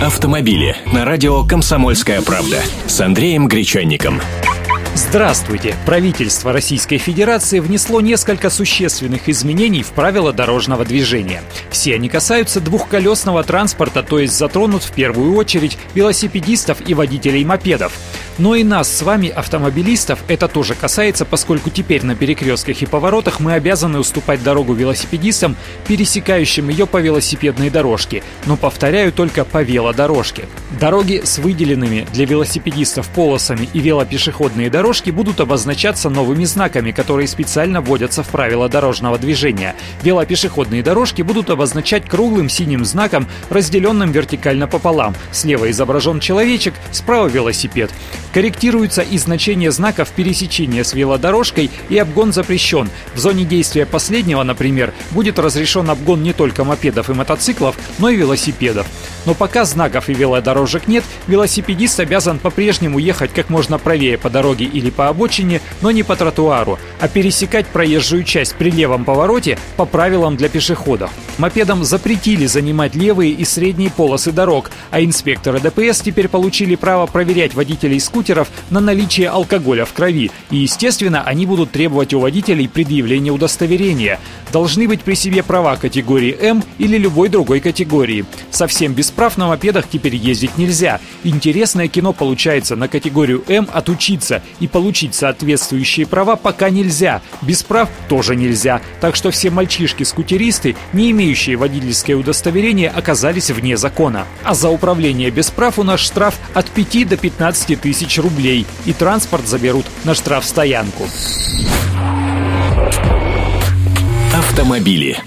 Автомобили на радио «Комсомольская правда» с Андреем Гречанником. Здравствуйте! Правительство Российской Федерации внесло несколько существенных изменений в правила дорожного движения. Все они касаются двухколесного транспорта, то есть затронут в первую очередь велосипедистов и водителей мопедов. Но и нас с вами, автомобилистов, это тоже касается, поскольку теперь на перекрестках и поворотах мы обязаны уступать дорогу велосипедистам, пересекающим ее по велосипедной дорожке, но, повторяю, только по велодорожке. Дороги с выделенными для велосипедистов полосами и велопешеходные дорожки будут обозначаться новыми знаками, которые специально вводятся в правила дорожного движения. Велопешеходные дорожки будут обозначать круглым синим знаком, разделенным вертикально пополам. Слева изображен человечек, справа велосипед. Корректируется и значение знаков пересечения с велодорожкой и обгон запрещен. В зоне действия последнего, например, будет разрешен обгон не только мопедов и мотоциклов, но и велосипедов. Но пока знаков и велодорожек нет, велосипедист обязан по-прежнему ехать как можно правее по дороге или по обочине, но не по тротуару, а пересекать проезжую часть при левом повороте по правилам для пешеходов. Мопедам запретили занимать левые и средние полосы дорог, а инспекторы ДПС теперь получили право проверять водителей скутеров на наличие алкоголя в крови, и, естественно, они будут требовать у водителей предъявления удостоверения. Должны быть при себе права категории М или любой другой категории. Совсем без прав на мопедах теперь ездить нельзя. Интересное кино получается на категорию М отучиться и получить соответствующие права пока нельзя. Без прав тоже нельзя. Так что все мальчишки-скутеристы, не имеющие водительское удостоверение, оказались вне закона. А за управление без прав у нас штраф от 5 до 15 тысяч рублей. И транспорт заберут на штрафстоянку. Автомобили.